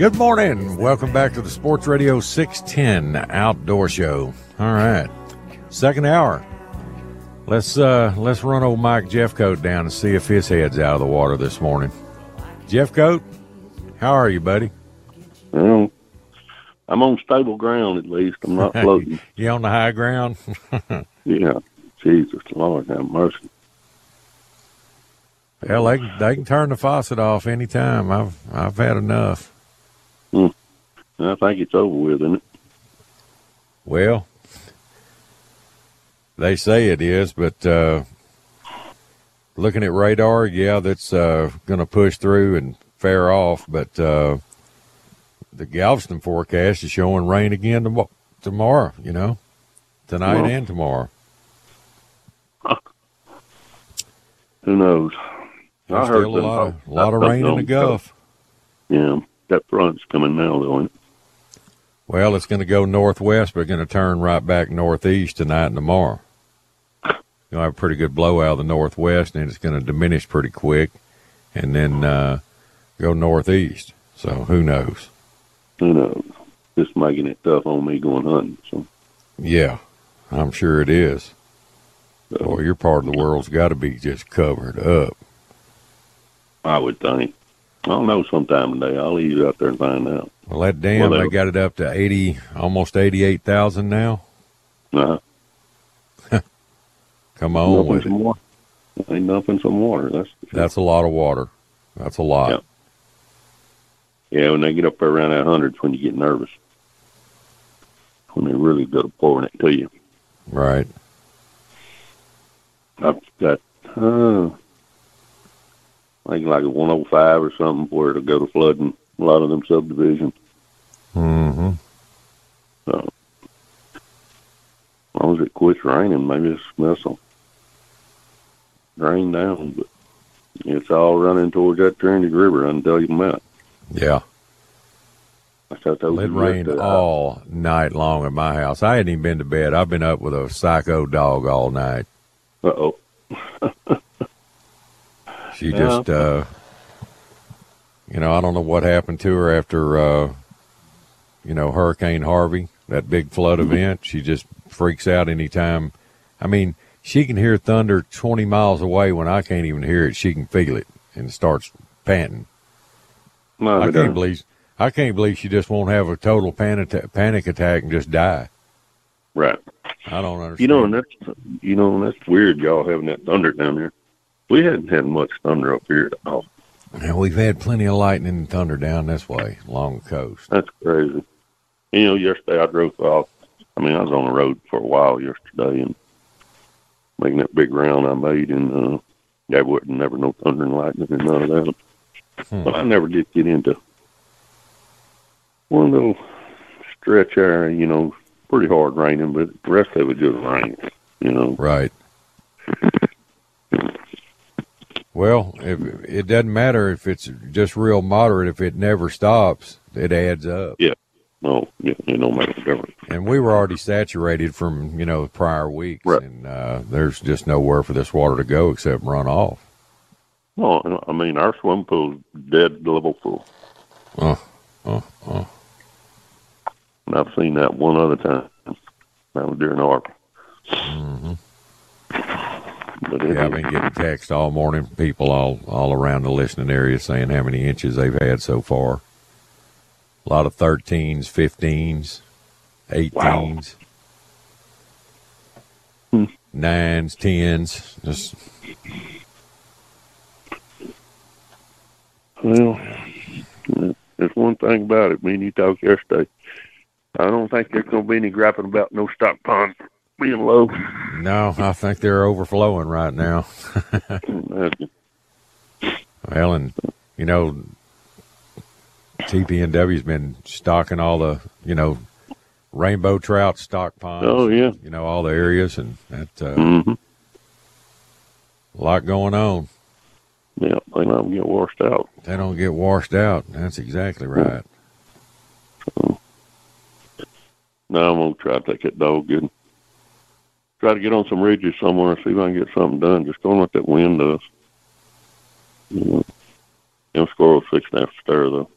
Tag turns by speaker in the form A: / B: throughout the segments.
A: Good morning. Welcome back to the Sports Radio 610 Outdoor Show. All right. Second hour. Let's uh let's run old Mike Jeffcoat down and see if his head's out of the water this morning. Jeffcoat, how are you, buddy?
B: Well, I'm on stable ground at least. I'm not floating.
A: you on the high ground?
B: yeah. Jesus Lord have mercy.
A: Hell, they they can turn the faucet off anytime. I've I've had enough.
B: Hmm. I think it's over with, isn't it?
A: Well, they say it is, but uh, looking at radar, yeah, that's uh, going to push through and fare off. But uh, the Galveston forecast is showing rain again tom- tomorrow. You know, tonight and tomorrow.
B: Who knows?
A: There's
B: I heard
A: still a lot of,
B: talk-
A: lot of rain in the Gulf.
B: Yeah, that front's coming now, though.
A: Well, it's going to go northwest, but going to turn right back northeast tonight and tomorrow. You'll have a pretty good blowout of the northwest, and it's going to diminish pretty quick, and then uh, go northeast. So who knows?
B: Who knows? Just making it tough on me going hunting. So
A: Yeah, I'm sure it is. Boy, your part of the world's got to be just covered up.
B: I would think. I'll know sometime today. I'll ease out there and find out.
A: Well, that dam,
B: Well,
A: they
B: they-
A: got it up to 80, almost 88,000 now.
B: Uh huh.
A: Come on
B: dumping
A: with it.
B: some water. Ain't dumping some water. That's.
A: That's a lot of water. That's a lot.
B: Yeah. yeah. When they get up around that hundreds, when you get nervous, when they really go to pouring it to you.
A: Right.
B: I've got, uh, I think like a 105 or something where it'll go to flooding a lot of them subdivisions.
A: Mm-hmm.
B: So, as long as it quits raining, maybe this mess will drain down. But it's all running towards that Trinity River. I can tell you that.
A: Yeah.
B: Like I told
A: It rained all night long at my house. I hadn't even been to bed. I've been up with a psycho dog all night.
B: Uh-oh.
A: She
B: Yeah.
A: just, uh, you know, I don't know what happened to her after, uh, you know, Hurricane Harvey, that big flood
B: Mm-hmm.
A: event. She just freaks out anytime. I mean, she can hear thunder 20 miles away when I can't even hear it. She can feel it and starts panting.
B: No,
A: I can't believe, I can't believe she just won't have a total panic, panic attack and just die.
B: Right.
A: I don't understand.
B: You know, and that's you know, that's weird. Y'all having that thunder down there. We hadn't had much thunder up here at all.
A: And we've had plenty of lightning and thunder down this way along the coast.
B: That's crazy. You know, yesterday I drove off. I mean, I was on the road for a while yesterday and making that big round I made, and uh, there wasn't never no thunder and lightning and none of that.
A: Hmm.
B: But I never did get into one little stretch area, you know, pretty hard raining, but the rest of it was just rain, you know.
A: Right. Well, if it doesn't matter if it's just real moderate, if it never stops, it adds up.
B: Yeah. No, yeah, it don't make a difference.
A: And we were already saturated from you know prior weeks,
B: Right.
A: and uh, there's just nowhere for this water to go except run off.
B: Well, I mean, our swimming pool's dead level full.
A: Oh, uh, oh, uh, oh. Uh.
B: And I've seen that one other time. That was during But it
A: Yeah, I've been getting text all morning. from People all all around the listening area saying how many inches they've had so far. A lot of thirteens, fifteens, eighteens,
B: Hmm.
A: nines, tens. Just
B: Well, there's one thing about it. Me and you talked yesterday. I don't think there's going to be any griping about no stock ponds being low.
A: no, I think they're overflowing right now. Well, and you know, TPNW's been stocking all the you know rainbow trout stock ponds.
B: Oh, yeah.
A: you know all the areas, and that uh,
B: hmm
A: a lot going on.
B: Yeah, they don't get washed out.
A: They don't get washed out. That's exactly right.
B: Now I'm to try to take that dog and try to get on some ridges somewhere and see if I can get something done. Just don't let that wind does. You know, them squirrels fixing to have to stir, though.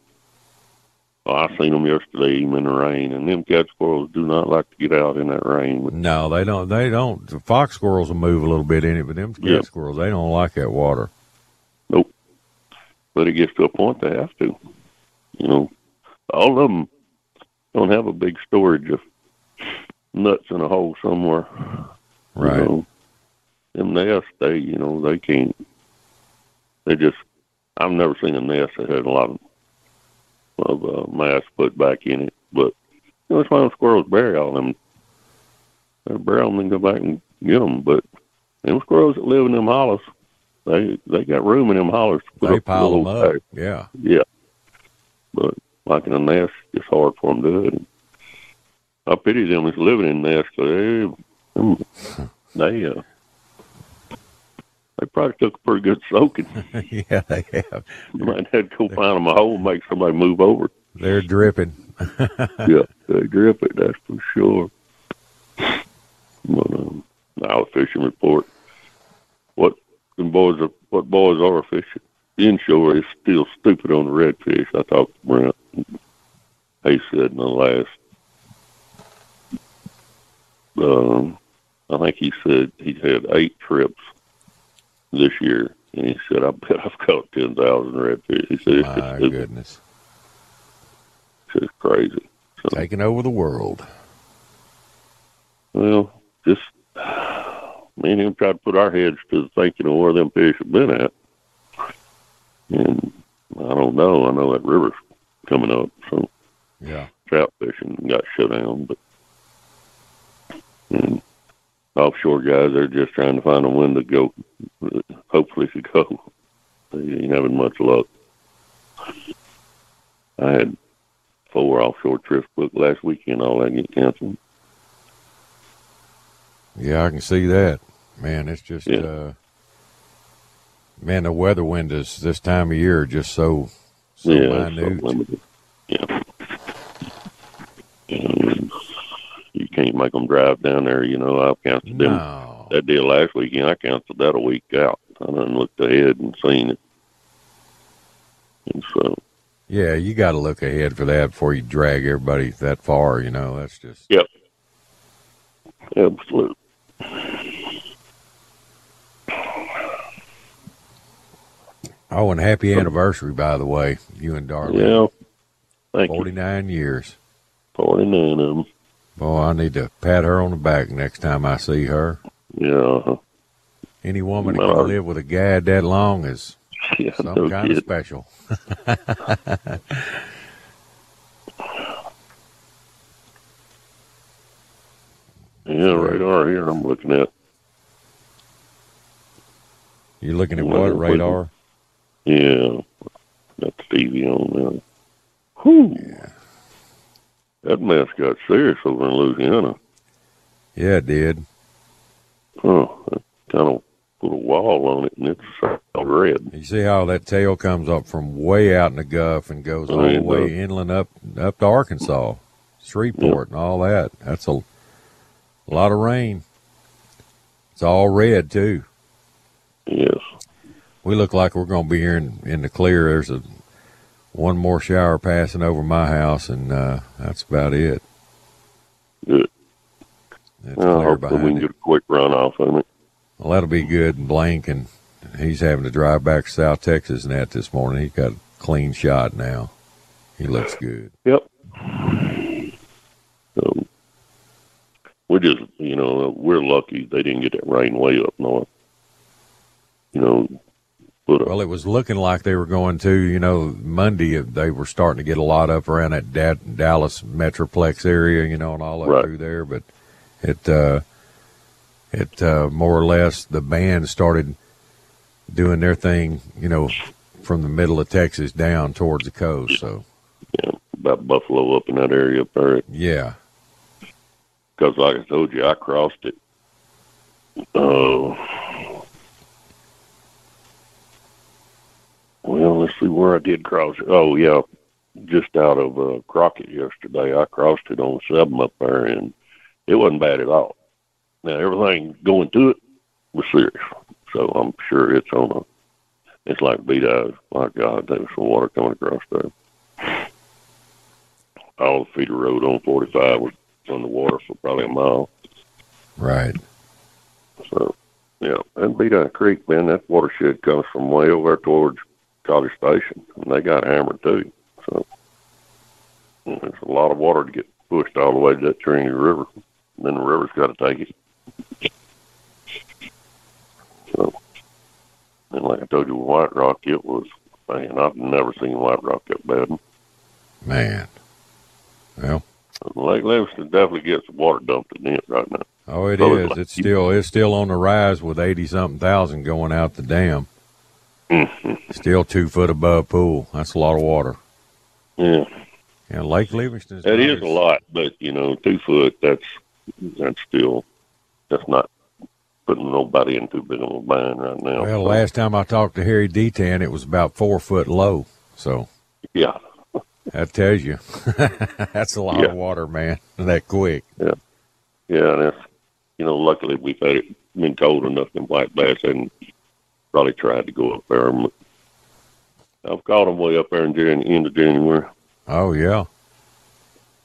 B: Oh, I seen them yesterday, even in the rain, and them cat squirrels do not like to get out in that rain.
A: No, they don't. They don't. The fox squirrels will move a little bit in it, but them cat
B: Yeah.
A: squirrels they don't like that water. Nope.
B: But it gets to a point they have to. You know, all of them don't have a big storage of nuts in a hole somewhere.
A: Right.
B: You know, them nests, they, you know, they can't. They just. I've never seen a nest that had a lot of of uh, mass put back in it, but you know, that's why them squirrels bury all them. They bury them and go back and get them. But them squirrels that live in them hollows, they they got room in them hollers to put
A: They
B: up
A: pile them up. Yeah.
B: yeah. But like in a nest, it's hard for them to do it. I pity them that's living in nests 'cause they, they, uh, they probably took a pretty good soaking.
A: yeah, they have.
B: Might have to go find them a hole and make somebody move over.
A: They're dripping.
B: yeah, they drip it, that's for sure. But, um, now a fishing report. What boys are, what boys are fishing inshore is still stupid on the redfish. I talked to Brent. He said in the last, um, I think he said he had eight trips this year, and he said, "I bet I've caught ten thousand redfish." He said, "It's
A: My
B: stupid.
A: goodness,
B: It's just crazy." So,
A: taking over the world.
B: Well, just me and him tried to put our heads to the thinking of where them fish have been at. And I don't know. I know that river's coming up, so
A: Yeah.
B: trout fishing got shut down. But and offshore guys, they're just trying to find a wind to go. Hopefully, to go. They ain't having much luck. I had four offshore trips booked last weekend. All that get canceled.
A: Yeah, I can see that. Man, it's just
B: Yeah.
A: uh man, the weather windows this time of year are just so so
B: yeah, it's so
A: minute.
B: limited. Yeah. Can't make them drive down there. You know, I've canceled them
A: No.
B: that deal last weekend. I canceled that a week out. I done looked ahead and seen it. And so,
A: Yeah, you got to look ahead for that before you drag everybody that far. You know, that's just
B: yep, absolutely.
A: oh, and happy anniversary by the way, you and Darlene.
B: Yeah. Thank
A: Forty
B: you.
A: nine years.
B: 49 of them.
A: Boy, I need to pat her on the back next time I see her.
B: Yeah.
A: Any woman that can live with a gad that long is
B: Yeah,
A: some
B: no
A: kind of special.
B: Yeah, radar here I'm looking at.
A: You're looking at what radar?
B: Yeah. Got the TV on there. Whew. That mess got serious over in Louisiana.
A: Yeah, it did.
B: Oh, that kind of put a wall on it, and it's all red.
A: You see how that tail comes up from way out in the Gulf and goes all the way
B: it does.
A: inland up up to Arkansas, Shreveport, and all that. That's a, a lot of rain. It's all red too.
B: Yes.
A: We look like we're going to be here in, in the clear. There's a one more shower passing over my house, and uh, that's about it.
B: Good. Well,
A: clear
B: we can
A: it.
B: get a quick run off of it.
A: Well, that'll be good. And Blank, and he's having to drive back to South Texas and that this morning. He's got a clean shot now. He looks good.
B: Yep. So we just, you know, we're lucky they didn't get that rain way up north. You know,
A: Well, it was looking like they were going to, you know, Monday uh, they were starting to get a lot up around that da- Dallas Metroplex area, you know, and all up
B: Right.
A: through there. But it, uh, it uh, more or less, the band started doing their thing, you know, from the middle of Texas down towards the coast. So,
B: yeah, about Buffalo up in that area up there.
A: yeah,
B: Because, like I told you, I crossed it. Oh. Well, where I did cross it. Oh, yeah, just out of uh, Crockett yesterday. I crossed it on seven up there, and it wasn't bad at all. Now everything going to it was serious, so I'm sure it's on a. It's like Bedias. My God, there was some water coming across there. All the feeder road on 45 was underwater for probably a mile.
A: right.
B: So, yeah, and Bedias Creek, man, that watershed comes from way over towards College Station, and they got hammered too. So, there's a lot of water to get pushed all the way to that Trinity River. Then the river's got to take it. So, and like I told you, with White Rock, it was man, I've never seen White Rock that bad.
A: Man. Well,
B: Lake Livingston definitely gets water dumped in it right now.
A: oh, it
B: So
A: is.
B: it's like-
A: It's still, it's still on the rise with 80 something thousand going out the dam. Mm-hmm. Still two foot above pool. That's a lot of water.
B: Yeah.
A: Yeah, Lake Livingston's
B: It
A: not
B: is a lot, but you know, two foot that's that's still that's not putting nobody in too big of a bind right now.
A: Well, last time I talked to Harry Detan, it was about four foot low. So
B: yeah,
A: that tells you that's a lot
B: Yeah.
A: of water, man. That quick.
B: yeah, Yeah, and that's you know, luckily we've had it been cold enough in white bass and probably tried to go up there. But I've caught them way up there in Jan- end of January.
A: Oh yeah,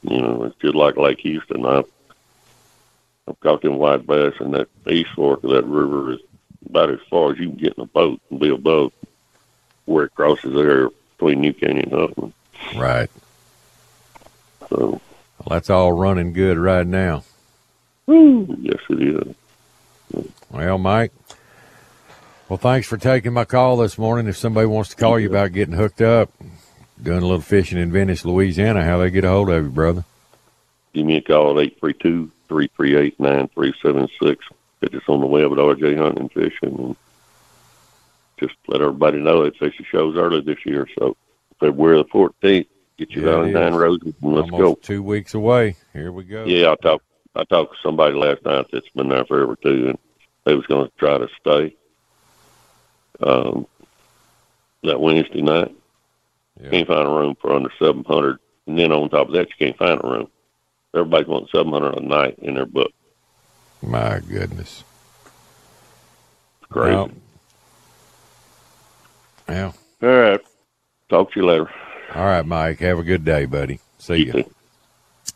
B: You know, it's just like Lake Houston. I've I've caught them white bass, and that east fork of that river is about as far as you can get in a boat and be above where it crosses there between New Caney and Huffman.
A: right.
B: So,
A: Well, that's all running good right now.
B: yes, it is.
A: Well, Mike. Well, thanks for taking my call this morning. If somebody wants to call you about getting hooked up, doing a little fishing in Venice, Louisiana, how they get a hold of you, brother?
B: Give me a call at 832 338 9376. It's just on the web at RJ Hunting and Fishing. And just let everybody know that Fisher shows early this year. So, February the 14th, get your
A: Yeah,
B: Valentine roses and let's
A: Almost
B: go.
A: two weeks away. Here we go.
B: Yeah, I talked. I talked to somebody last night that's been there forever too, and they was going to try to stay. Um, that Wednesday night,
A: Yeah.
B: can't find a room for under seven hundred, and then on top of that, you can't find a room. Everybody's wanting seven hundred a night in their book.
A: My goodness.
B: It's crazy.
A: Well, yeah.
B: All right, talk to you later.
A: All right, Mike. Have a good day, buddy. See
B: You
A: you.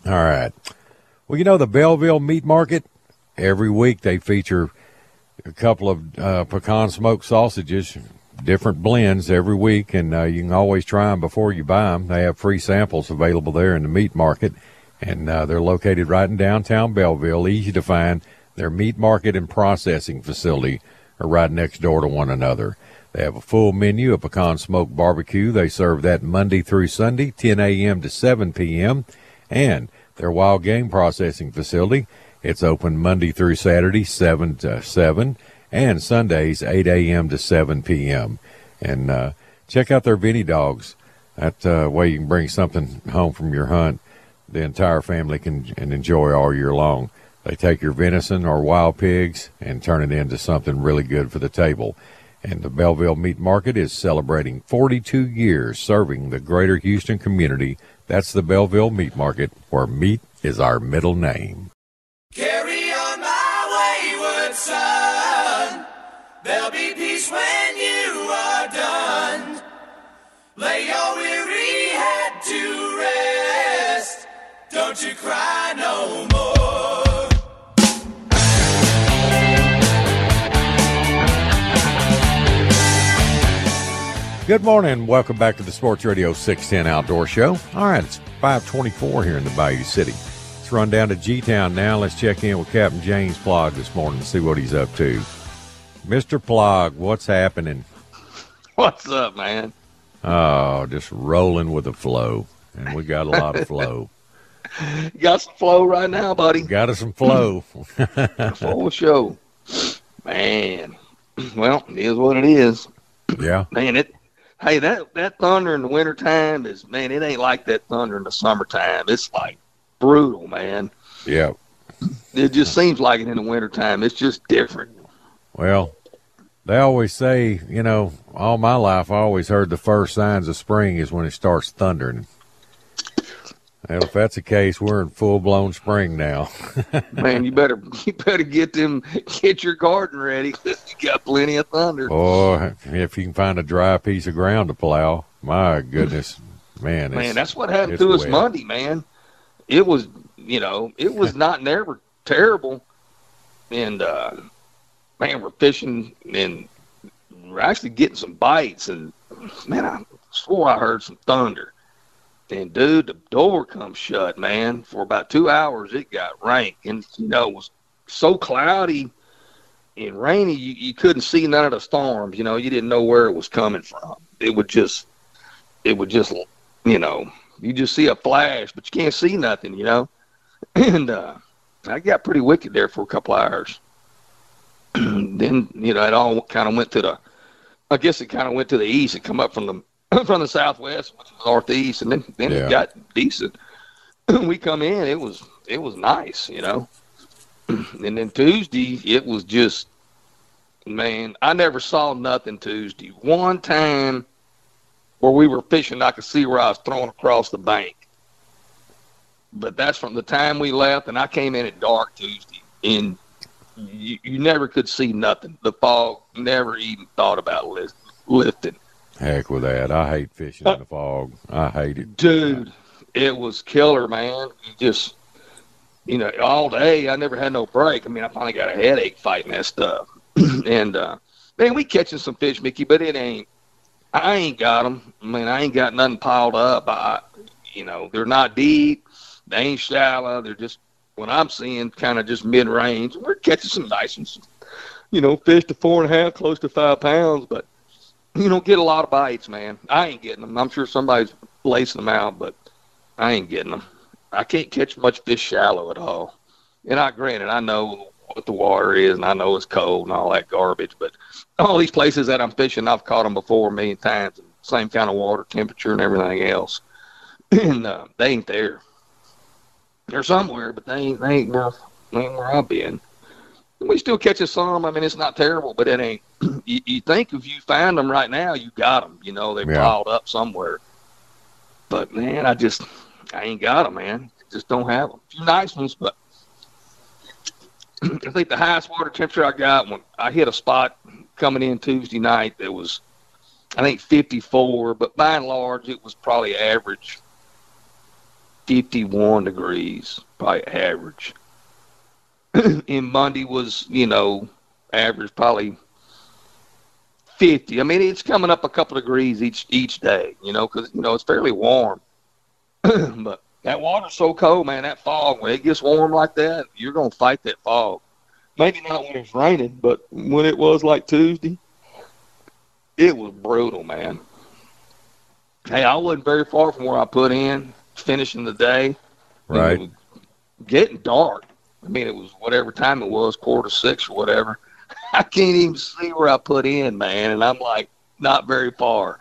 A: All right. Well, you know, the Belleville Meat Market, every week they feature a couple of uh, pecan smoked sausages, different blends every week, and uh, you can always try them before you buy them. They have free samples available there in the meat market, and uh, they're located right in downtown Belleville, easy to find. Their meat market and processing facility are right next door to one another. They have a full menu of pecan smoked barbecue. They serve that Monday through Sunday, 10 a.m. to 7 p.m. And their wild game processing facility, it's open Monday through Saturday, 7 to 7, and Sundays, 8 a.m. to 7 p.m. And uh, check out their Vinny Dogs. That uh, way you can bring something home from your hunt the entire family can and enjoy all year long. They take your venison or wild pigs and turn it into something really good for the table. And the Belleville Meat Market is celebrating 42 years serving the greater Houston community. That's the Belleville Meat Market, where meat is our middle name.
C: Lay your weary head to rest. Don't you cry no more.
A: Good morning. Welcome back to the Sports Radio 610 Outdoor Show. All right, it's 524 here in the Bayou City. Let's run down to G Town now. Let's check in with Captain James Plaag this morning and see what he's up to. Mr. Plaag, what's happening?
D: What's up, man?
A: Oh, just rolling with the flow. And we got a lot of flow.
D: You got some flow right now, buddy.
A: Got us some flow.
D: Full show. Man. Well, it is what it is.
A: yeah.
D: Man, it hey, that that thunder in the wintertime is man, it ain't like that thunder in the summertime. It's like brutal, man.
A: Yeah.
D: It just seems like it in the wintertime. It's just different.
A: Well, they always say, you know, all my life I always heard the first signs of spring is when it starts thundering. Well, if that's the case, we're in full blown spring now.
D: Man, you better you better get them get your garden ready. you got plenty of thunder.
A: Or if you can find a dry piece of ground to plow, my goodness, man.
D: Man, that's what happened to us. Monday, man. It was, you know, it was not never terrible. And, uh, man, we're fishing and we're actually getting some bites. And, man, I swore I heard some thunder. And, dude, the door come shut, man. For about two hours, it got rank. And, you know, it was so cloudy and rainy, you, you couldn't see none of the storms. You know, you didn't know where it was coming from. It would just, it would just, you know, you just see a flash, but you can't see nothing, you know. And uh, I got pretty wicked there for a couple hours. then you know it all kind of went to the, I guess it kind of went to the east. It come up from the from the southwest, went to the northeast, and then then
A: Yeah.
D: it got decent. we come in, it was it was nice, you know. and then Tuesday, it was just, man, I never saw nothing Tuesday. One time where we were fishing, I could see where I was throwing across the bank. But that's from the time we left, and I came in at dark Tuesday, and you, you never could see nothing. The fog never even thought about lift, lifting.
A: Heck with that. I hate fishing in the fog. I hate it.
D: Dude, it was killer, man. You just, you know, all day, I never had no break. I mean, I finally got a headache fighting that stuff. and, uh, man, we catching some fish, Mickey, but it ain't, I ain't got them. I mean, I ain't got nothing piled up. I, you know, they're not deep. They ain't shallow. They're just, what I'm seeing, kind of just mid range. We're catching some nice ones. You know, fish to four and a half, close to five pounds, but you don't get a lot of bites, man. I ain't getting them. I'm sure somebody's lacing them out, but I ain't getting them. I can't catch much fish shallow at all. And I granted, I know what the water is, and I know it's cold and all that garbage, but all these places that I'm fishing, I've caught them before a million times, same kind of water temperature and everything else, and uh, they ain't there. They're somewhere, but they ain't they ain't where, they ain't where I've been. We still catching some. I mean, it's not terrible, but it ain't. You, you think if you find them right now, you got them. You know, they
A: Yeah.
D: piled up somewhere. But man, I just I ain't got them, man. Just don't have them. A few nice ones, but I think the highest water temperature I got when I hit a spot coming in Tuesday night that was, I think 54, but by and large it was probably average 51 degrees, probably average. and Monday was, you know, average probably 50. I mean, it's coming up a couple degrees each each day, you know, because, you know, it's fairly warm. but that water's so cold, man, that fog, when it gets warm like that, you're going to fight that fog. Maybe not when it's raining, but when it was like Tuesday, it was brutal, man. Hey, I wasn't very far from where I put in, finishing the day.
A: Right.
D: Getting dark. I mean, it was whatever time it was, quarter six or whatever. I can't even see where I put in, man. And I'm like, not very far,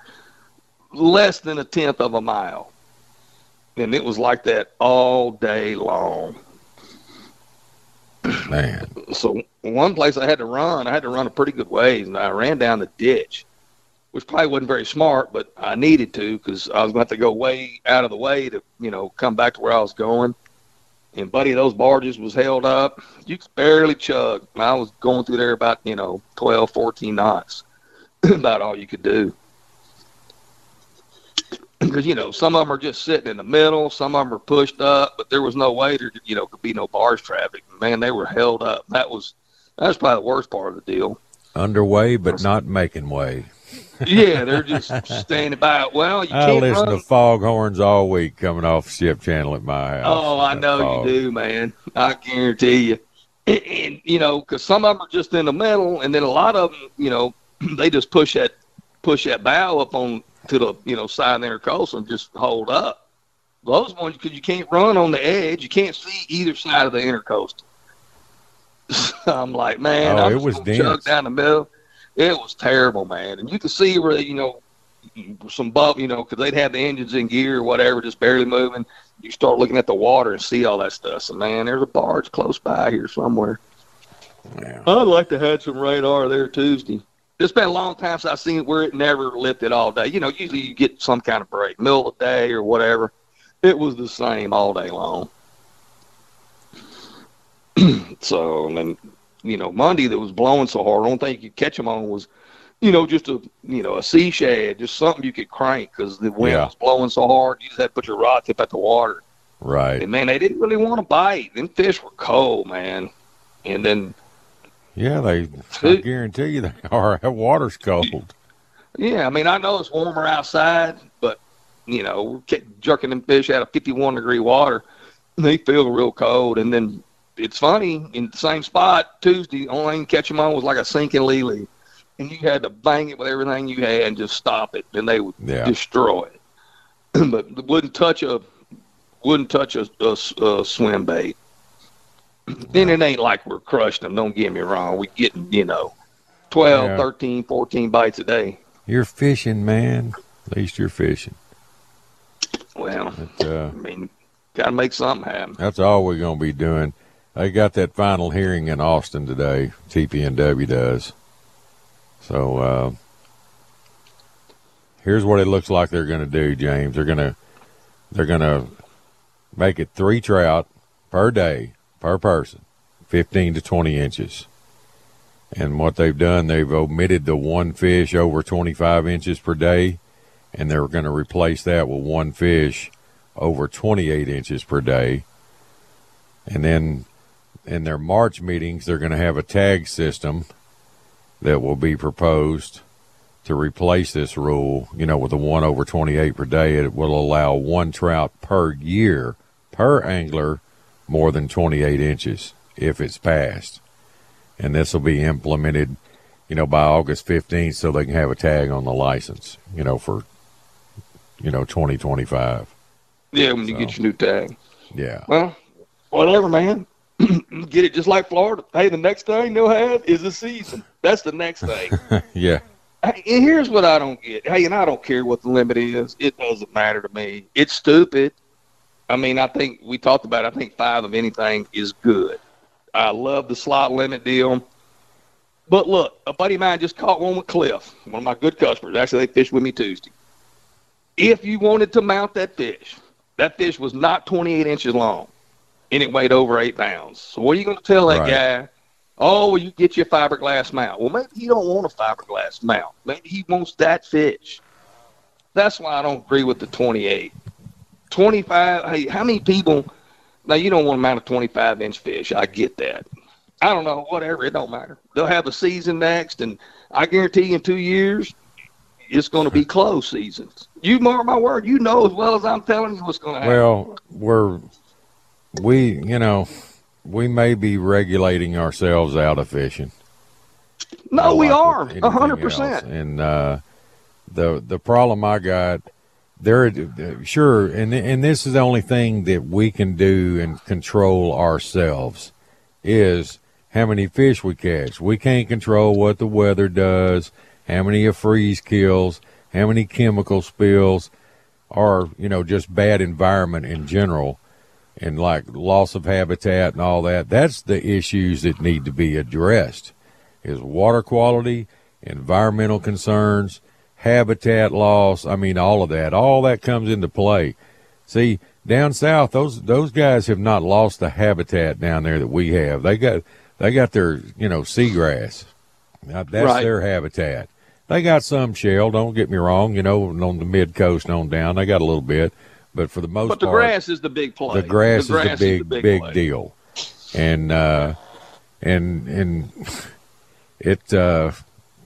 D: less than a tenth of a mile. And it was like that all day long.
A: Man.
D: So one place I had to run, I had to run a pretty good ways, and I ran down the ditch, which probably wasn't very smart, but I needed to because I was going to have to go way out of the way to, you know, come back to where I was going. And buddy, those barges was held up. You could barely chug. I was going through there about, you know, 12, 14 knots. about all you could do. because you know some of them are just sitting in the middle, some of them are pushed up, but there was no way there you know could be no bars traffic. Man, they were held up. That was that was probably the worst part of the deal.
A: Underway, but not making way.
D: Yeah, they're just standing by. Well, you
A: I
D: can't
A: listen
D: run.
A: to foghorns all week coming off Ship Channel at my house.
D: Oh, I know
A: fog.
D: you do, man. I guarantee you. And, and you know, because some of them are just in the middle, and then a lot of them, you know, they just push that push that bow up on to the you know side of the intercoastal and just hold up. Those ones because you can't run on the edge, you can't see either side of the intercoastal. I'm like, man,
A: Oh,
D: I'm
A: it was dense.
D: down the middle. It was terrible, man, and you could see where you know some bump, you know, because they'd have the engines in gear or whatever, just barely moving. You start looking at the water and see all that stuff. So, man, there's a barge close by here somewhere.
A: Yeah.
D: I'd like to have some radar there Tuesday. It's been a long time since I've seen it where it never lifted all day. You know, usually you get some kind of break, middle of the day or whatever. It was the same all day long. so, and then, you know, Monday that was blowing so hard, I don't think you could catch them on was, you know, just a, you know, a sea shad, just something you could crank because the wind
A: Yeah.
D: was blowing so hard. You just had to put your rod tip at the water.
A: Right.
D: And man, they didn't really want to bite. Them fish were cold, man. And then
A: Yeah, they. I guarantee you they are. That water's cold.
D: Yeah, I mean, I know it's warmer outside, but you know, we're jerking them fish out of 51 degree water. They feel real cold, and then it's funny in the same spot Tuesday. Only you catch them on was like a sinking lily, and you had to bang it with everything you had and just stop it, and they would
A: Yeah.
D: destroy it. but wouldn't touch a wouldn't touch a swim bait. Then it ain't like we're crushing them. Don't get me wrong. We getting you know 12,
A: Yeah.
D: 13, 14 bites a day.
A: You're fishing, man. At least you're fishing.
D: Well,
A: But, uh,
D: I mean, got to make something happen.
A: That's all we're going to be doing. They got that final hearing in Austin today. TPNW does. So uh, here's what it looks like they're going to do, James. They're going to they're going to make it three trout per day per person, 15 to 20 inches. And what they've done, they've omitted the one fish over 25 inches per day, and they're going to replace that with one fish over 28 inches per day. And then in their March meetings, they're going to have a tag system that will be proposed to replace this rule. You know, with the one over 28 per day, it will allow one trout per year per angler more than 28 inches if it's passed. And this will be implemented, you know, by August 15th so they can have a tag on the license, you know, for, you know, 2025.
D: Yeah, when you
A: So.
D: get your new tag.
A: Yeah.
D: Well, whatever, man. get it just like Florida. Hey, the next thing they'll have is the season. That's the next thing.
A: yeah.
D: Hey, and here's what I don't get. Hey, and I don't care what the limit is. It doesn't matter to me. It's stupid. I mean, I think we talked about. It. I think five of anything is good. I love the slot limit deal. But look, a buddy of mine just caught one with Cliff, one of my good customers. Actually, they fished with me Tuesday. If you wanted to mount that fish, that fish was not 28 inches long, and it weighed over eight pounds. So what are you going to tell that
A: Right.
D: guy? Oh, well, you get your fiberglass mount. Well, maybe he don't want a fiberglass mount. Maybe he wants that fish. That's why I don't agree with the 28. 25. Hey, how many people? Now you don't want to mount a 25 inch fish. I get that. I don't know. Whatever. It don't matter. They'll have a season next, and I guarantee you in two years, it's going to be close seasons. You mark my word. You know as well as I'm telling you what's going to happen.
A: Well, we're we you know we may be regulating ourselves out of fishing.
D: no,
A: I
D: we
A: like
D: are a hundred percent.
A: And uh, the the problem I got there, sure, and and this is the only thing that we can do and control ourselves is how many fish we catch. We can't control what the weather does, how many a freeze kills, how many chemical spills, or you know just bad environment in general and like loss of habitat and all that that's the issues that need to be addressed is water quality environmental concerns habitat loss i mean all of that all that comes into play see down south those those guys have not lost the habitat down there that we have they got they got their you know seagrass now, that's
D: Right.
A: their habitat They got some shell. Don't get me wrong. You know, on the mid coast on down, they got a little bit. But for the most part,
D: But the
A: part,
D: grass is the big play.
A: the grass,
D: grass
A: is the big, big,
D: play.
A: deal, and uh, and and it uh,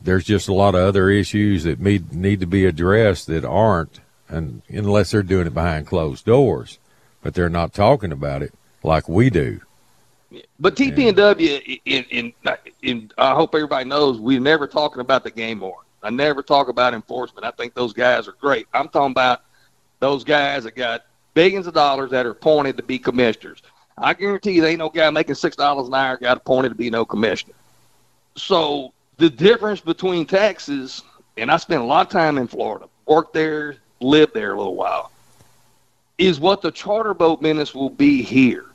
A: there's just a lot of other issues that need need to be addressed that aren't, and unless they're doing it behind closed doors, but they're not talking about it like we do.
D: But TPNW, in, in, in, I hope everybody knows, we're never talking about the game warden. I never talk about enforcement. I think those guys are great. I'm talking about those guys that got billions of dollars that are appointed to be commissioners. I guarantee you, there ain't no guy making six dollars an hour got appointed to be no commissioner. So the difference between Texas, and I spent a lot of time in Florida, worked there, lived there a little while, is what the charter boat business will be here.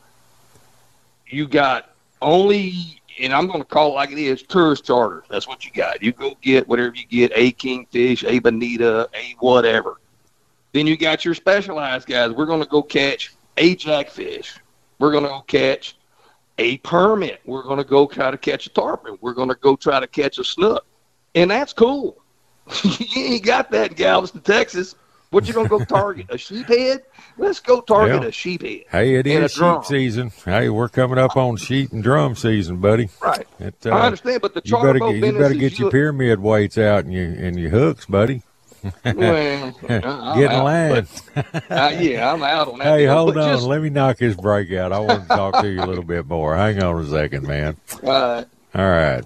D: You got only, and I'm going to call it like it is, tourist charters. That's what you got. You go get whatever you get, a kingfish, a bonita, a whatever. Then you got your specialized guys. We're going to go catch a jackfish. We're going to go catch a permit. We're going to go try to catch a tarpon. We're going to go try to catch a snook. And that's cool. you ain't got that in Galveston, Texas. What you gonna go target? A sheephead? Let's go target
A: Yeah.
D: a sheephead.
A: Hey, it is sheep
D: drum.
A: season. Hey, we're coming up on sheep and drum season, buddy.
D: Right.
A: It,
D: I uh, understand, but the
A: you better get, you better get your
D: you-
A: pyramid weights out and your and your hooks, buddy.
D: Well, I'm
A: Get in line.
D: but, uh, yeah, I'm out on that.
A: Hey,
D: deal.
A: hold on.
D: just-
A: Let me knock his break out. I want to talk to you a little bit more. Hang on a second, man.
D: uh,
A: All right.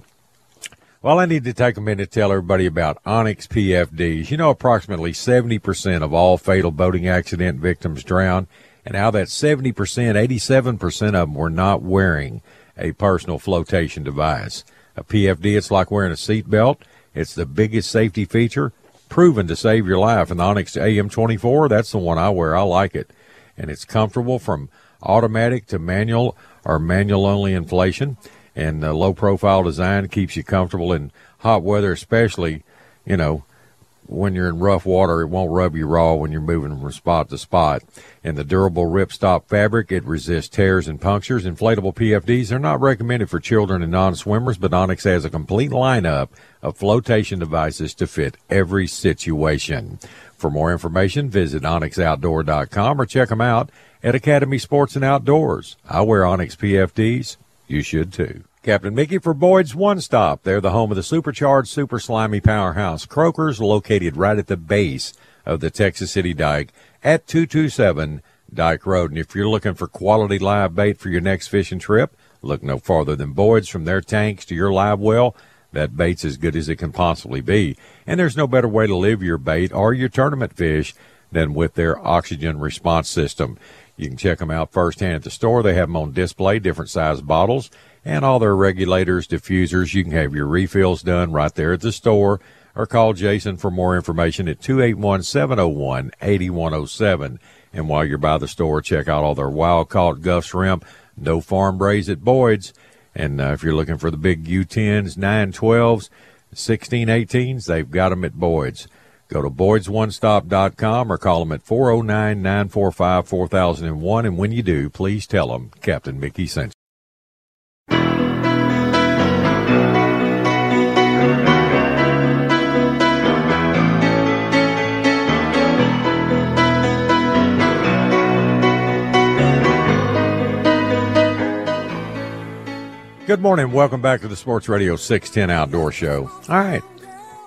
A: Well, I need to take a minute to tell everybody about Onyx PFDs. You know, approximately 70% of all fatal boating accident victims drown, and how that 70%, 87% of them were not wearing a personal flotation device. A PFD, it's like wearing a seatbelt. It's the biggest safety feature, proven to save your life. And the Onyx AM24, that's the one I wear. I like it. And it's comfortable from automatic to manual or manual only inflation. And the low profile design keeps you comfortable in hot weather, especially, you know, when you're in rough water, it won't rub you raw when you're moving from spot to spot. And the durable ripstop fabric, it resists tears and punctures. Inflatable PFDs are not recommended for children and non-swimmers, but Onyx has a complete lineup of flotation devices to fit every situation. For more information, visit onyxoutdoor.com or check them out at Academy Sports and Outdoors. I wear Onyx PFDs. You should too. Captain Mickey for Boyd's One Stop. They're the home of the supercharged, super slimy powerhouse Croakers, located right at the base of the Texas City Dike at 227 Dike Road. And if you're looking for quality live bait for your next fishing trip, look no farther than Boyd's. From their tanks to your live well, that bait's as good as it can possibly be. And there's no better way to live your bait or your tournament fish than with their oxygen response system. You can check them out firsthand at the store. They have them on display, different size bottles, and all their regulators, diffusers. You can have your refills done right there at the store or call Jason for more information at 281 701 8107. And while you're by the store, check out all their wild caught Gulf shrimp, no farm braised at Boyd's. And uh, if you're looking for the big U10s, 912s, 1618s, they've got them at Boyd's. Go to boydsonestop.com or call them at 409 945 4001. And when you do, please tell them Captain Mickey sent you. Good morning. Welcome back to the Sports Radio 610 Outdoor Show. All right.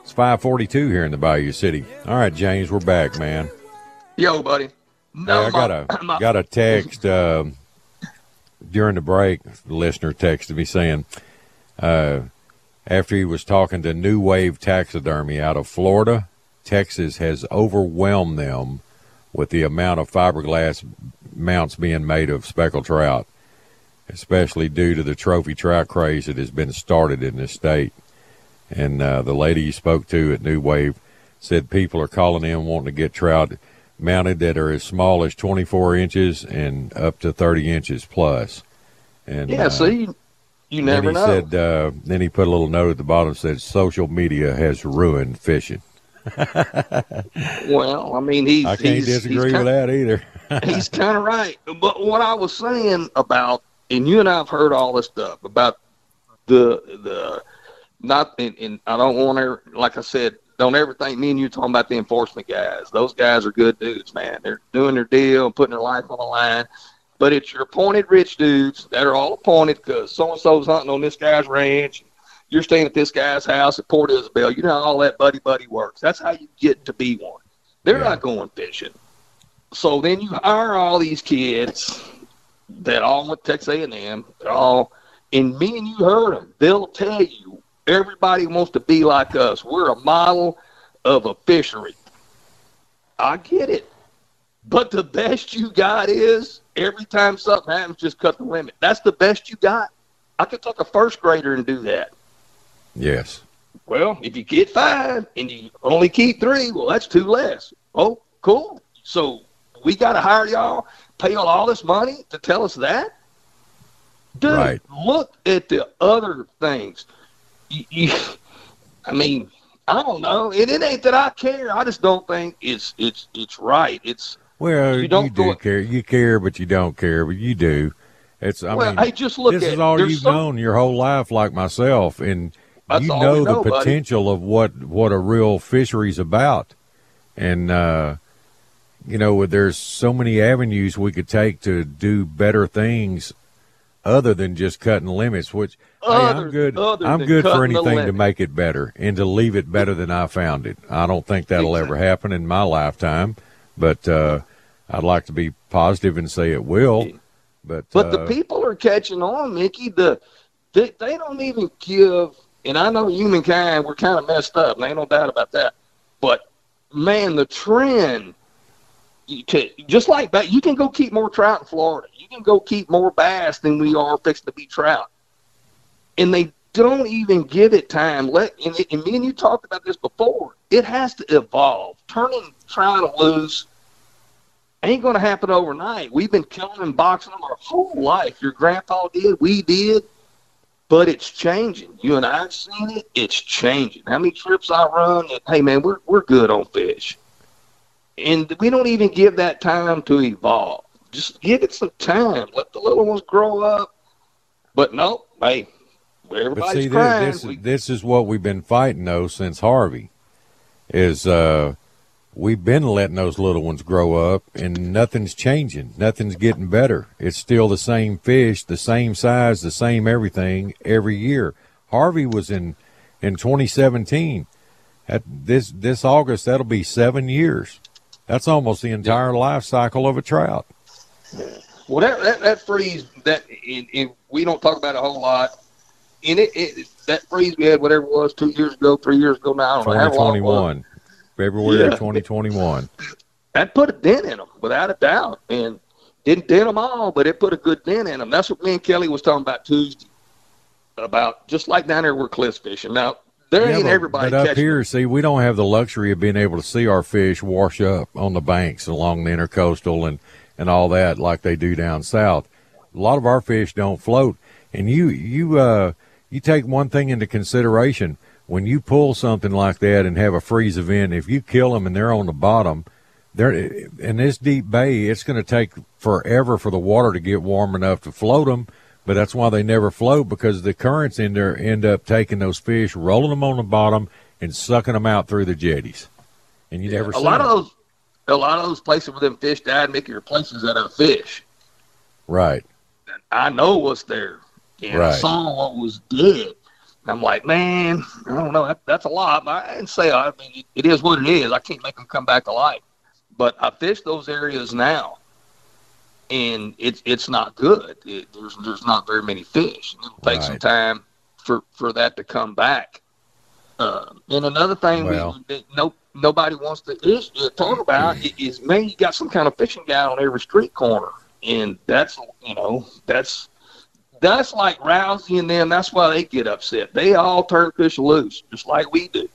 A: It's 542 here in the Bayou City. All right, James, we're back, man.
D: yo, buddy.
A: Hey,
D: No,
A: I got a
D: my-
A: got a text um, during the break. The listener texted me saying, uh, after he was talking to New Wave Taxidermy out of Florida, Texas has overwhelmed them with the amount of fiberglass mounts being made of speckled trout, especially due to the trophy trout craze that has been started in this state. And uh, the lady you spoke to at New Wave said people are calling in wanting to get trout mounted that are as small as 24 inches and up to 30 inches plus. And
D: yeah,
A: uh,
D: see, you never
A: he
D: know.
A: said, uh, then he put a little note at the bottom said, social media has ruined fishing.
D: well, I mean, he's
A: I can't
D: he's,
A: disagree
D: he's
A: with that either.
D: he's kind of right. But what I was saying about, and you and I have heard all this stuff about the the not and, and I don't want to like I said, don't ever think me and you talking about the enforcement guys. Those guys are good dudes, man. They're doing their deal, and putting their life on the line. But it's your appointed rich dudes that are all appointed because so and so's hunting on this guy's ranch. You're staying at this guy's house at Port Isabel. You know how all that buddy buddy works. That's how you get to be one. They're
A: Yeah.
D: not going fishing. So then you hire all these kids that all went to Texas A&M. They're all, and me and you heard them. They'll tell you everybody wants to be like us. We're a model of a fishery. I get it. But the best you got is every time something happens, just cut the limit. That's the best you got. I could take a first grader and do that.
A: Yes.
D: Well, if you get five and you only keep three, well, that's two less. Oh, cool. So we got to hire y'all, pay all this money to tell us that? Dude,
A: Right.
D: look at the other things. You, you, I mean, I don't know. And it ain't that I care. I just don't think it's it's it's right. It's
A: Well,
D: You
A: you,
D: don't
A: do
D: go-
A: care. You care, but you don't care, but you do. It's. I
D: well,
A: mean,
D: hey, just look
A: this
D: at
A: is all you've
D: some-
A: known your whole life, like myself, and you
D: all
A: know the
D: know, buddy.
A: potential of what what a real fishery's about, and uh, you know, there's so many avenues we could take to do better things other than just cutting limits. Which hey, I'm good. I'm good for anything to make it better and to leave it better than I found it. I don't think that'll ever happen in my lifetime, but uh, I'd like to be positive and say it will. But
D: But the
A: uh,
D: people are catching on, Mickey. The they, they don't even give. And I know humankind, we're kind of messed up. And ain't no doubt about that. But man, the trend. To, just like that, you can go keep more trout in Florida. You can go keep more bass than we are fixing to be trout. And they don't even give it time. Let and, and me and you talked about this before. It has to evolve. Turning trout loose ain't going to happen overnight. We've been killing and boxing them our whole life. Your grandpa did, we did, but it's changing. You and I have seen it. It's changing. How many trips I run? And, hey, man, we're we're good on fish, and we don't even give that time to evolve. Just give it some time. Let the little ones grow up. But no, hey,
A: But
D: everybody's
A: see,
D: crying.
A: this, this,
D: We-
A: this is what we've been fighting though since Harvey. Is uh, we've been letting those little ones grow up, and nothing's changing. Nothing's getting better. It's still the same fish, the same size, the same everything every year. Harvey was in in 2017. At this this August, that'll be seven years. That's almost the entire life cycle of a trout.
D: Well, that that, that freeze that and, and we don't talk about it a whole lot. And it, it that freeze we had, whatever it was, two years ago, three years ago now, I don't know how long was,
A: 2021, February
D: Yeah.
A: 2021.
D: that put a dent in them without a doubt, and didn't dent them all, but it put a good dent in them. That's what me and Kelly was talking about Tuesday about just like down there we're cliff fishing. Now there
A: Yeah,
D: ain't
A: but-
D: everybody
A: But up here, see, we don't have the luxury of being able to see our fish wash up on the banks along the intercoastal and and all that like they do down south. A lot of our fish don't float, and you you uh you take one thing into consideration when you pull something like that and have a freeze event. If you kill them and they're on the bottom, they're in this deep bay. It's going to take forever for the water to get warm enough to float them. But that's why they never float because the currents in there end up taking those fish, rolling them on the bottom, and sucking them out through the jetties. And you never
D: a
A: see
D: lot
A: them.
D: of those. A lot of those places where them fish died, Mickey, are places that have fish.
A: right.
D: I know what's there. And I
A: Right.
D: saw what was dead. And I'm like, man, I don't know. That, that's a lot. But I didn't say, I mean, it, it is what it is. I can't make them come back to life. But I fish those areas now, and it's it's not good. It, there's there's not very many fish. And it'll take some time for for that to come back. Uh, and another thing
A: Well-
D: we, that no nobody wants to is, uh, talk about is man, you got some kind of fishing guy on every street corner, and that's you know that's that's like Rousey and them. That's why they get upset. They all turn fish loose, just like we do.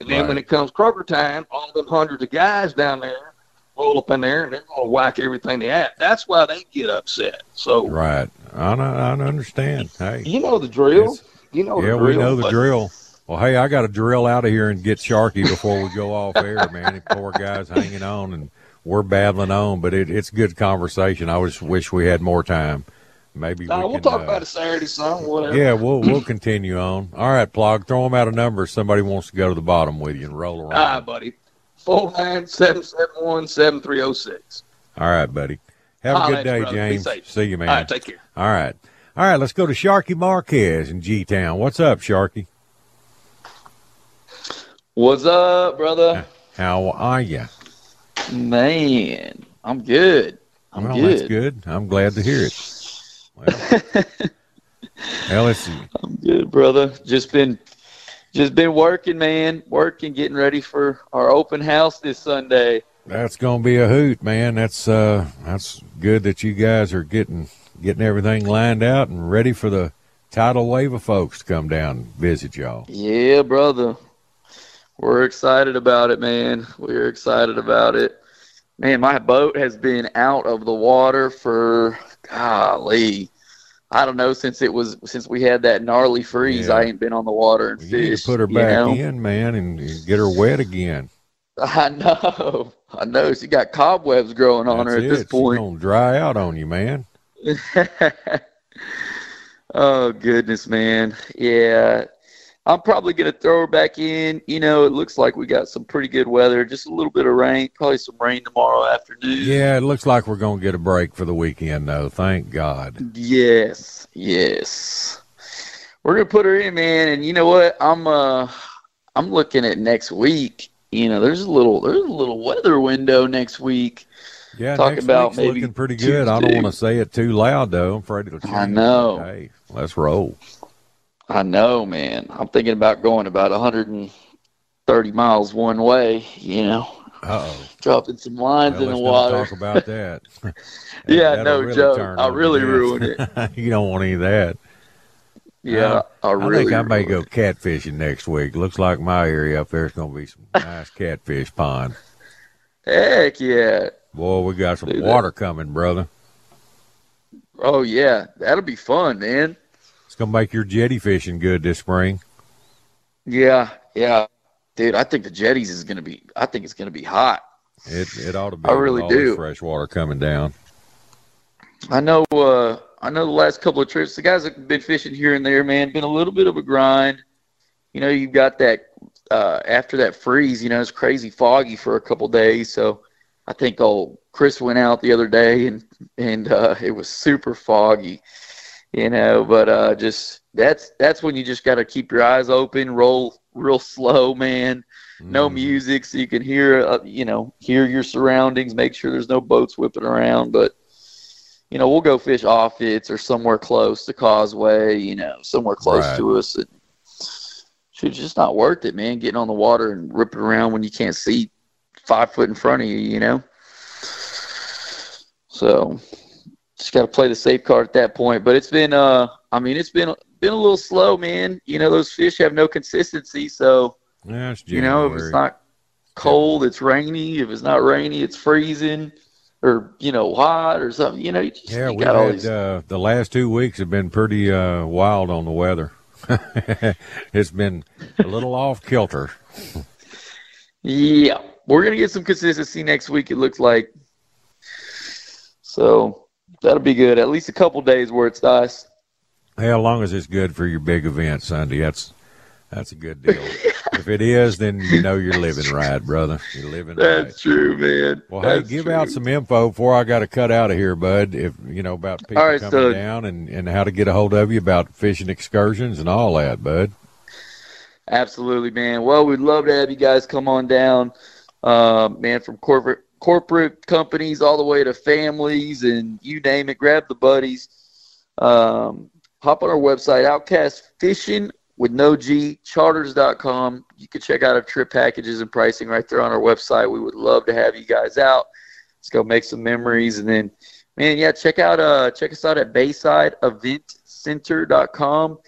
D: And then
A: Right.
D: when it comes Kroger time, all them hundreds of guys down there roll up in there and they're going to whack everything they have. That's why they get upset. So
A: Right. I I understand. Hey.
D: you know the drill. You know
A: yeah,
D: the drill.
A: we know the drill. Well, hey, I got to drill out of here and get Sharky before we go off air, man. The poor guy's hanging on, and we're battling on. But it, it's good conversation. I just wish we had more time. maybe
D: Nah,
A: we
D: we'll
A: can,
D: talk
A: uh,
D: about it Saturday, son. Whatever.
A: Yeah, we'll we'll continue on. All right, Plaag, throw them out a number. if Somebody wants to go to the bottom with you and roll around.
D: All right, buddy. Four nine seven seven one seven three zero six.
A: All right, buddy. Have a good day,
D: brother.
A: James. See you, man.
D: All right, take care.
A: All right. All right, let's go to Sharky Marquez in G Town. What's up, Sharky?
E: What's up, brother?
A: How are you?
E: Man, I'm good. I'm
A: well,
E: good.
A: that's good. I'm glad to hear it. Well, well, it's
E: I'm good, brother. Just been just been working, man. Working, getting ready for our open house this Sunday.
A: that's gonna be a hoot, man. That's uh, that's good that you guys are getting getting everything lined out and ready for the tidal wave of folks to come down and visit y'all.
E: Yeah, brother. We're excited about it, man. We're excited about it. Man, my boat has been out of the water for golly. I don't know since it was since we had that gnarly freeze.
A: Yeah.
E: I ain't been on the water and
A: You need to put her back
E: know?
A: in, man, and get her wet again.
E: I know. I know. She got cobwebs growing on
A: That's
E: her at
A: it.
E: this
A: She's
E: point.
A: gonna dry out on you, man.
E: oh goodness, man. Yeah. I'm probably gonna throw her back in. You know, it looks like we got some pretty good weather. Just a little bit of rain. Probably some rain tomorrow afternoon.
A: Yeah, it looks like we're gonna get a break for the weekend, though. Thank God.
E: Yes. Yes. We're gonna put her in, man. And you know what? I'm uh I'm looking at next week. You know, there's a little there's a little weather window next week.
A: Yeah,
E: Talk
A: next
E: about maybe
A: looking pretty good. I don't want to say it too loud, though. I'm afraid it'll change.
E: I know.
A: Hey, let's roll.
E: I know, man. I'm thinking about going about 130 miles one way. You know,
A: Uh oh.
E: dropping some lines
A: Well,
E: in the water.
A: talk about that.
E: Yeah,
A: That'll
E: no
A: really
E: joke. I'll really
A: you.
E: ruin it.
A: you don't want any of that.
E: Yeah, I
A: I
E: really.
A: think I may go catfishing next week. Looks like my area up there is going to be some nice catfish pond.
E: Heck yeah!
A: Boy, we got some
E: that.
A: water coming, brother.
E: Oh yeah, that'll be fun, man.
A: To make your jetty fishing good this spring.
E: Yeah, yeah, dude. I think the jetties is gonna be. I think it's gonna be hot.
A: It it ought to be.
E: I really do.
A: Fresh water coming down.
E: I know. uh I know the last couple of trips, the guys have been fishing here and there. Man, been a little bit of a grind. You know, you've got that uh after that freeze. You know, it's crazy foggy for a couple days. So I think old Chris went out the other day and and uh it was super foggy. You know, but uh just that's that's when you just got to keep your eyes open, roll real slow, man. No
A: Mhm.
E: music, so you can hear, uh, you know, hear your surroundings. Make sure there's no boats whipping around. But you know, we'll go fish off it or somewhere close to Causeway. You know, somewhere close
A: Right.
E: to us. And it's just not worth it, man. Getting on the water and ripping around when you can't see five foot in front of you. You know. So just got to play the safe card at that point. But it's been, uh, I mean, it's been been a little slow, man. You know, those fish have no consistency, so
A: Yeah, it's
E: you know, if it's not cold, it's rainy. If it's not rainy, it's freezing, or you know, hot or something. You know, you just
A: Yeah,
E: you
A: we've
E: got all
A: had
E: these.
A: uh, the last two weeks have been pretty uh, wild on the weather. it's been a little off kilter.
E: Yeah, we're gonna get some consistency next week. It looks like. So that'll be good. At least a couple days where it's nice.
A: Hey, as long as it's good for your big event Sunday, that's that's a good deal. if it is, then you know you're living right, brother. You're living right.
E: That's true, man.
A: Well, hey, give
E: true.
A: out some info before I got to cut out of here, bud. If you know about people
E: All right,
A: coming
E: stud.
A: down and and how to get a hold of you about fishing excursions and all that, bud.
E: Absolutely, man. Well, we'd love to have you guys come on down, uh, man, from corporate corporate companies all the way to families and you name it. Grab the buddies. Um, hop on our website, Outcast Fishing with no G charters.com. You can check out our trip packages and pricing right there on our website. We would love to have you guys out. Let's go make some memories and then man, yeah, check out uh check us out at Bayside Event Center.com.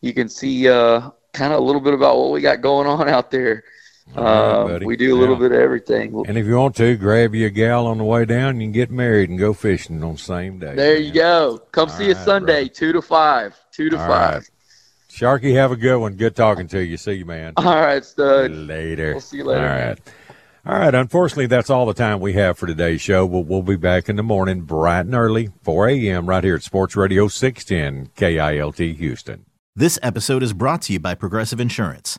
E: You can see uh kind of a little bit about what we got going on out there.
A: All right,
E: Uh,
A: buddy.
E: we do a little
A: Yeah.
E: bit of everything.
A: And if you want to, grab your gal on the way down. You can get married and go fishing on the same day.
E: There
A: man.
E: you go. Come
A: All
E: see us Sunday,
A: brother.
E: two to five. Two to
A: All
E: five.
A: right. Sharky, have a good one. Good talking to you. See you, man.
E: All right, stud.
A: Later.
E: We'll see you later,
A: All
E: man.
A: right. All right. Unfortunately, that's all the time we have for today's show. We'll, we'll be back in the morning, bright and early, 4 a.m., right here at Sports Radio 610 KILT Houston.
F: This episode is brought to you by Progressive Insurance.